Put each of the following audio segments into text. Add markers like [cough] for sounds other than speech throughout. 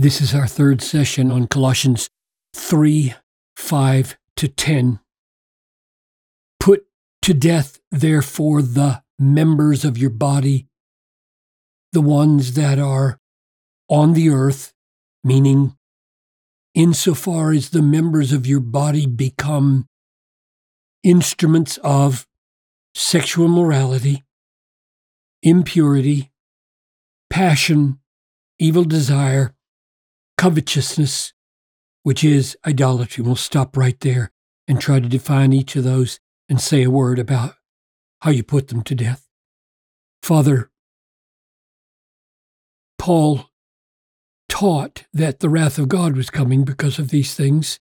This is our third session on Colossians 3 5 to 10. Put to death, therefore, the members of your body, the ones that are on the earth, meaning insofar as the members of your body become instruments of sexual immorality, impurity, passion, evil desire, covetousness, which is idolatry. We'll stop right there and try to define each of those and say a word about how you put them to death. Father, Paul taught that the wrath of God was coming because of these things.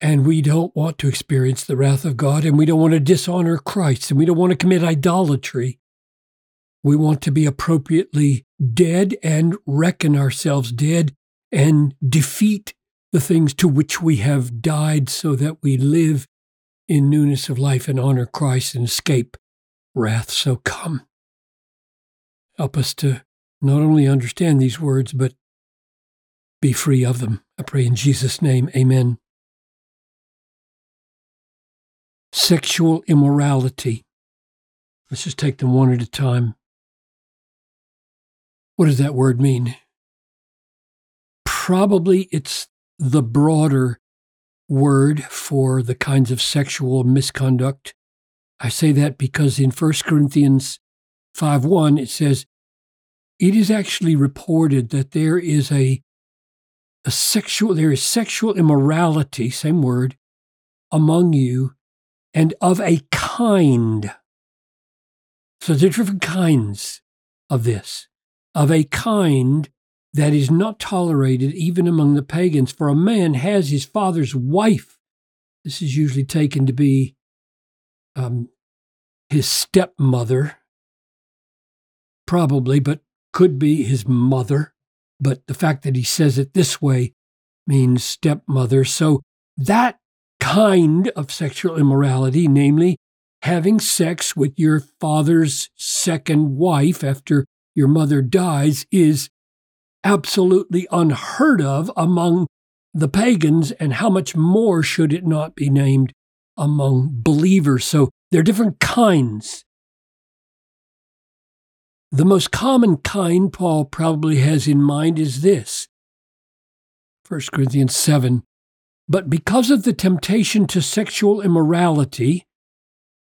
And we don't want to experience the wrath of God, and we don't want to dishonor Christ, and we don't want to commit idolatry. We want to be appropriately dead and reckon ourselves dead and defeat the things to which we have died so that we live in newness of life and honor Christ and escape wrath. So come. Help us to not only understand these words, but be free of them. I pray in Jesus' name, amen. Sexual immorality. Let's just take them one at a time. What does that word mean? Probably it's the broader word for the kinds of sexual misconduct. I say that because in 1 Corinthians 5:1 it says it is actually reported that there is a a sexual there is sexual immorality, same word, among you, and of a kind. So there are different kinds of this, of a kind that is not tolerated even among the pagans. For a man has his father's wife. This is usually taken to be um, his stepmother, probably, but could be his mother but the fact that he says it this way means stepmother. So that kind of sexual immorality, namely having sex with your father's second wife after your mother dies, is absolutely unheard of among the pagans, and how much more should it not be named among believers? So there are different kinds the most common kind Paul probably has in mind is this 1 Corinthians 7. But because of the temptation to sexual immorality,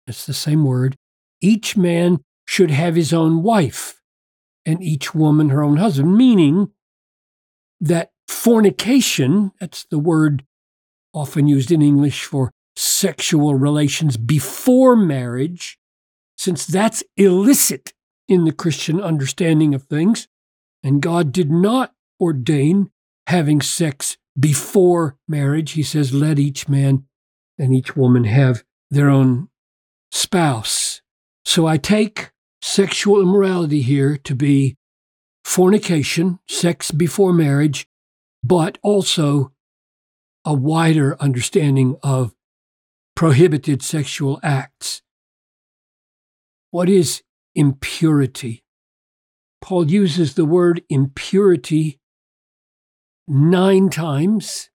that's the same word, each man should have his own wife and each woman her own husband, meaning that fornication, that's the word often used in English for sexual relations before marriage, since that's illicit in the Christian understanding of things, and God did not ordain having sex before marriage. He says, let each man and each woman have their own spouse. So I take sexual immorality here to be fornication, sex before marriage, but also a wider understanding of prohibited sexual acts. What is impurity. Paul uses the word impurity nine times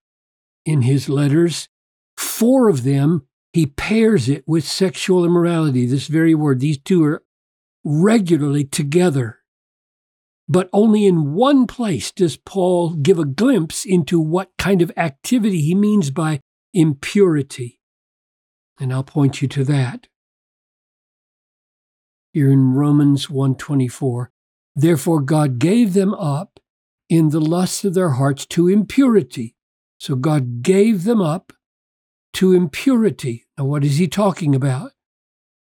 in his letters. Four of them, he pairs it with sexual immorality, this very word. These two are regularly together. But only in one place does Paul give a glimpse into what kind of activity he means by impurity. And I'll point you to that here in Romans 1:24. Therefore God gave them up in the lusts of their hearts to impurity. So God gave them up to impurity. Now what is he talking about?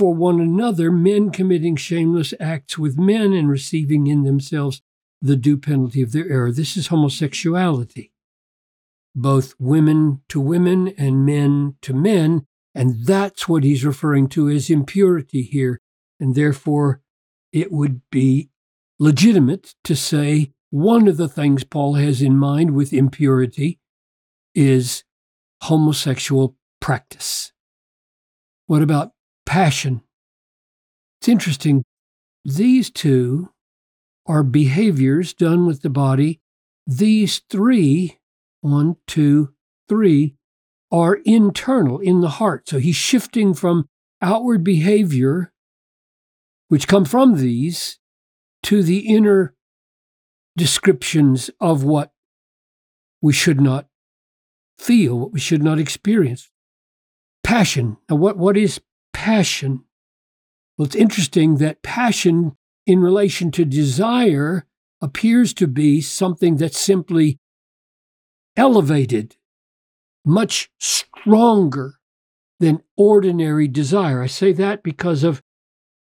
for one another, men committing shameless acts with men and receiving in themselves the due penalty of their error. This is homosexuality. both women to women and men to men. And that's what he's referring to as impurity here. And therefore, it would be legitimate to say one of the things Paul has in mind with impurity is homosexual practice. What about passion? It's interesting. These two are behaviors done with the body. These three, one, two, three, are internal in the heart. So he's shifting from outward behavior, which come from these, to the inner descriptions of what we should not feel, what we should not experience. Passion. Now, what, what is passion? Well, it's interesting that passion in relation to desire appears to be something that's simply elevated, much stronger than ordinary desire. I say that because of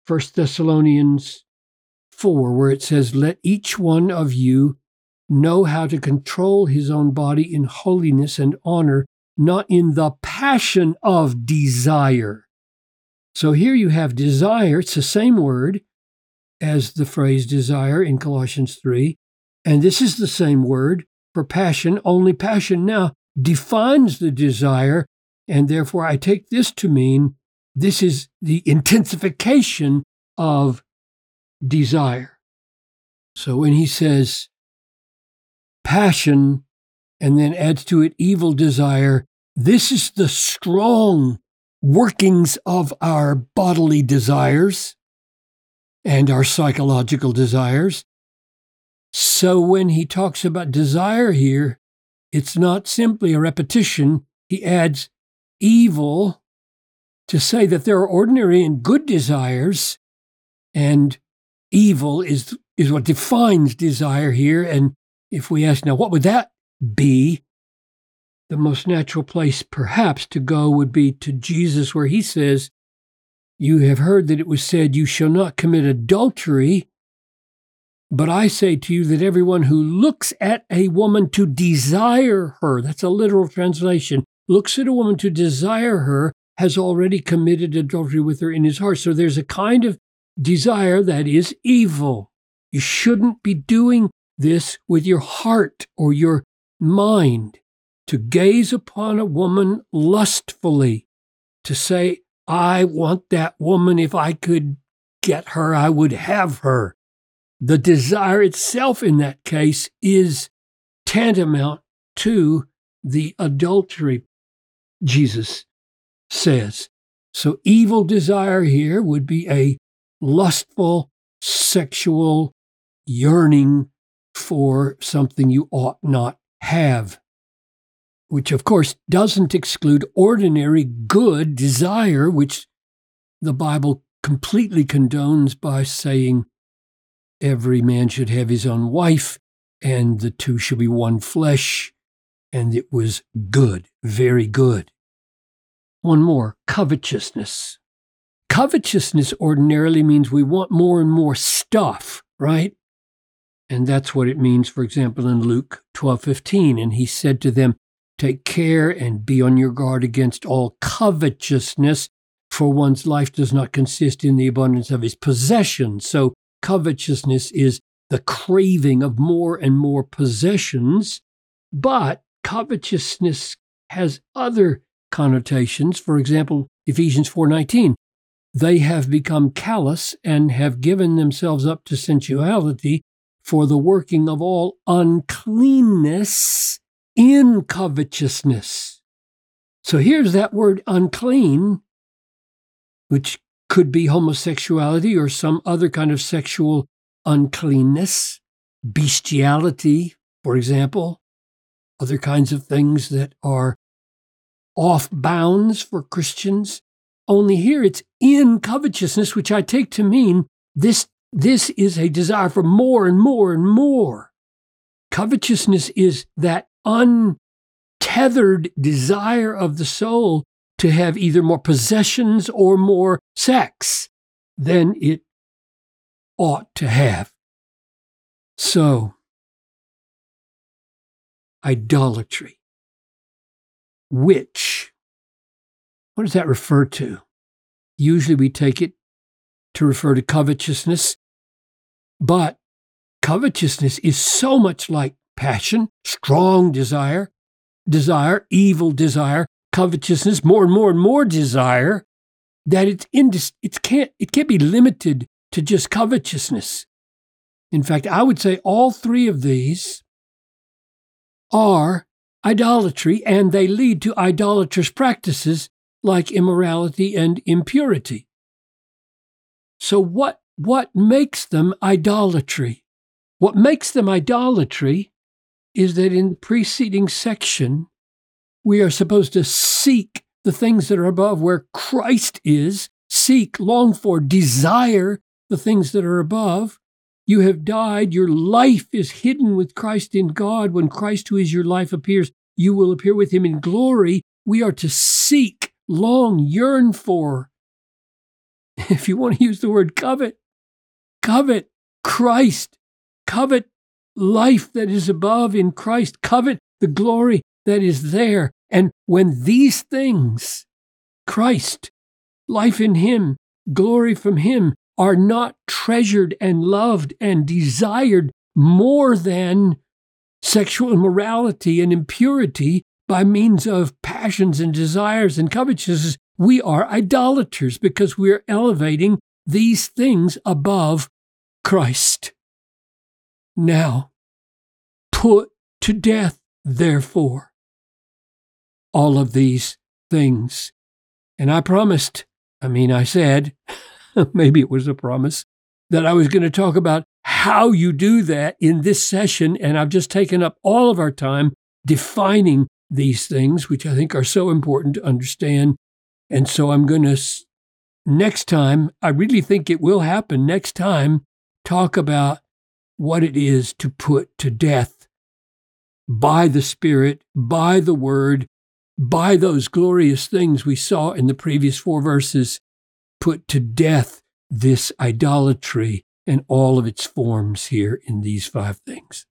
1 Thessalonians 4, where it says, Let each one of you know how to control his own body in holiness and honor, not in the passion of desire so here you have desire, it's the same word as the phrase desire in Colossians 3. And this is the same word for passion, only passion now defines the desire. And therefore, I take this to mean this is the intensification of desire. So when he says passion and then adds to it evil desire, this is the strong workings of our bodily desires and our psychological desires. So when he talks about desire here, it's not simply a repetition. He adds evil to say that there are ordinary and good desires, and evil is, is what defines desire here. And if we ask now, what would that be? The most natural place perhaps to go would be to Jesus, where he says, You have heard that it was said, You shall not commit adultery. But I say to you that everyone who looks at a woman to desire her, that's a literal translation, looks at a woman to desire her, has already committed adultery with her in his heart. So there's a kind of desire that is evil. You shouldn't be doing this with your heart or your mind to gaze upon a woman lustfully, to say, I want that woman. If I could get her, I would have her. The desire itself in that case is tantamount to the adultery, Jesus says. So, evil desire here would be a lustful, sexual yearning for something you ought not have which of course doesn't exclude ordinary good desire, which the Bible completely condones by saying every man should have his own wife and the two should be one flesh. And it was good, very good. One more covetousness. Covetousness ordinarily means we want more and more stuff, right? And that's what it means, for example, in Luke 12 15. And he said to them, Take care and be on your guard against all covetousness, for one's life does not consist in the abundance of his possessions. So, covetousness is the craving of more and more possessions, but covetousness has other connotations. For example, Ephesians 4:19, they have become callous and have given themselves up to sensuality for the working of all uncleanness in covetousness. So here's that word unclean, which could be homosexuality or some other kind of sexual uncleanness, bestiality, for example, other kinds of things that are off bounds for Christians. Only here it's in covetousness, which I take to mean this, this is a desire for more and more and more. Covetousness is that untethered desire of the soul to have either more possessions or more sex than it ought to have. So, idolatry. which. What does that refer to? Usually we take it to refer to covetousness, but covetousness is so much like passion, strong desire, desire, evil desire, covetousness, more and more and more desire, that it's indis- it can't it can't be limited to just covetousness. In fact, I would say all three of these are idolatry and they lead to idolatrous practices like immorality and impurity. So what what makes them idolatry? What makes them idolatry is that in the preceding section we are supposed to seek the things that are above where Christ is, seek, long for, desire the things that are above. You have died. Your life is hidden with Christ in God. When Christ, who is your life, appears, you will appear with him in glory. We are to seek, long, yearn for. [laughs] If you want to use the word covet, covet Christ, covet life that is above in Christ, covet the glory that is there. And when these things, Christ, life in Him, glory from Him, are not treasured and loved and desired more than sexual immorality and impurity by means of passions and desires and covetousness, we are idolaters because we are elevating these things above Christ. Now, put to death, therefore, all of these things. And I promised, I mean, I said, [laughs] maybe it was a promise, that I was going to talk about how you do that in this session. And I've just taken up all of our time defining these things, which I think are so important to understand. And so I'm going to, next time, I really think it will happen next time, talk about what it is to put to death by the Spirit, by the Word, by those glorious things we saw in the previous four verses, put to death this idolatry and all of its forms here in these five things.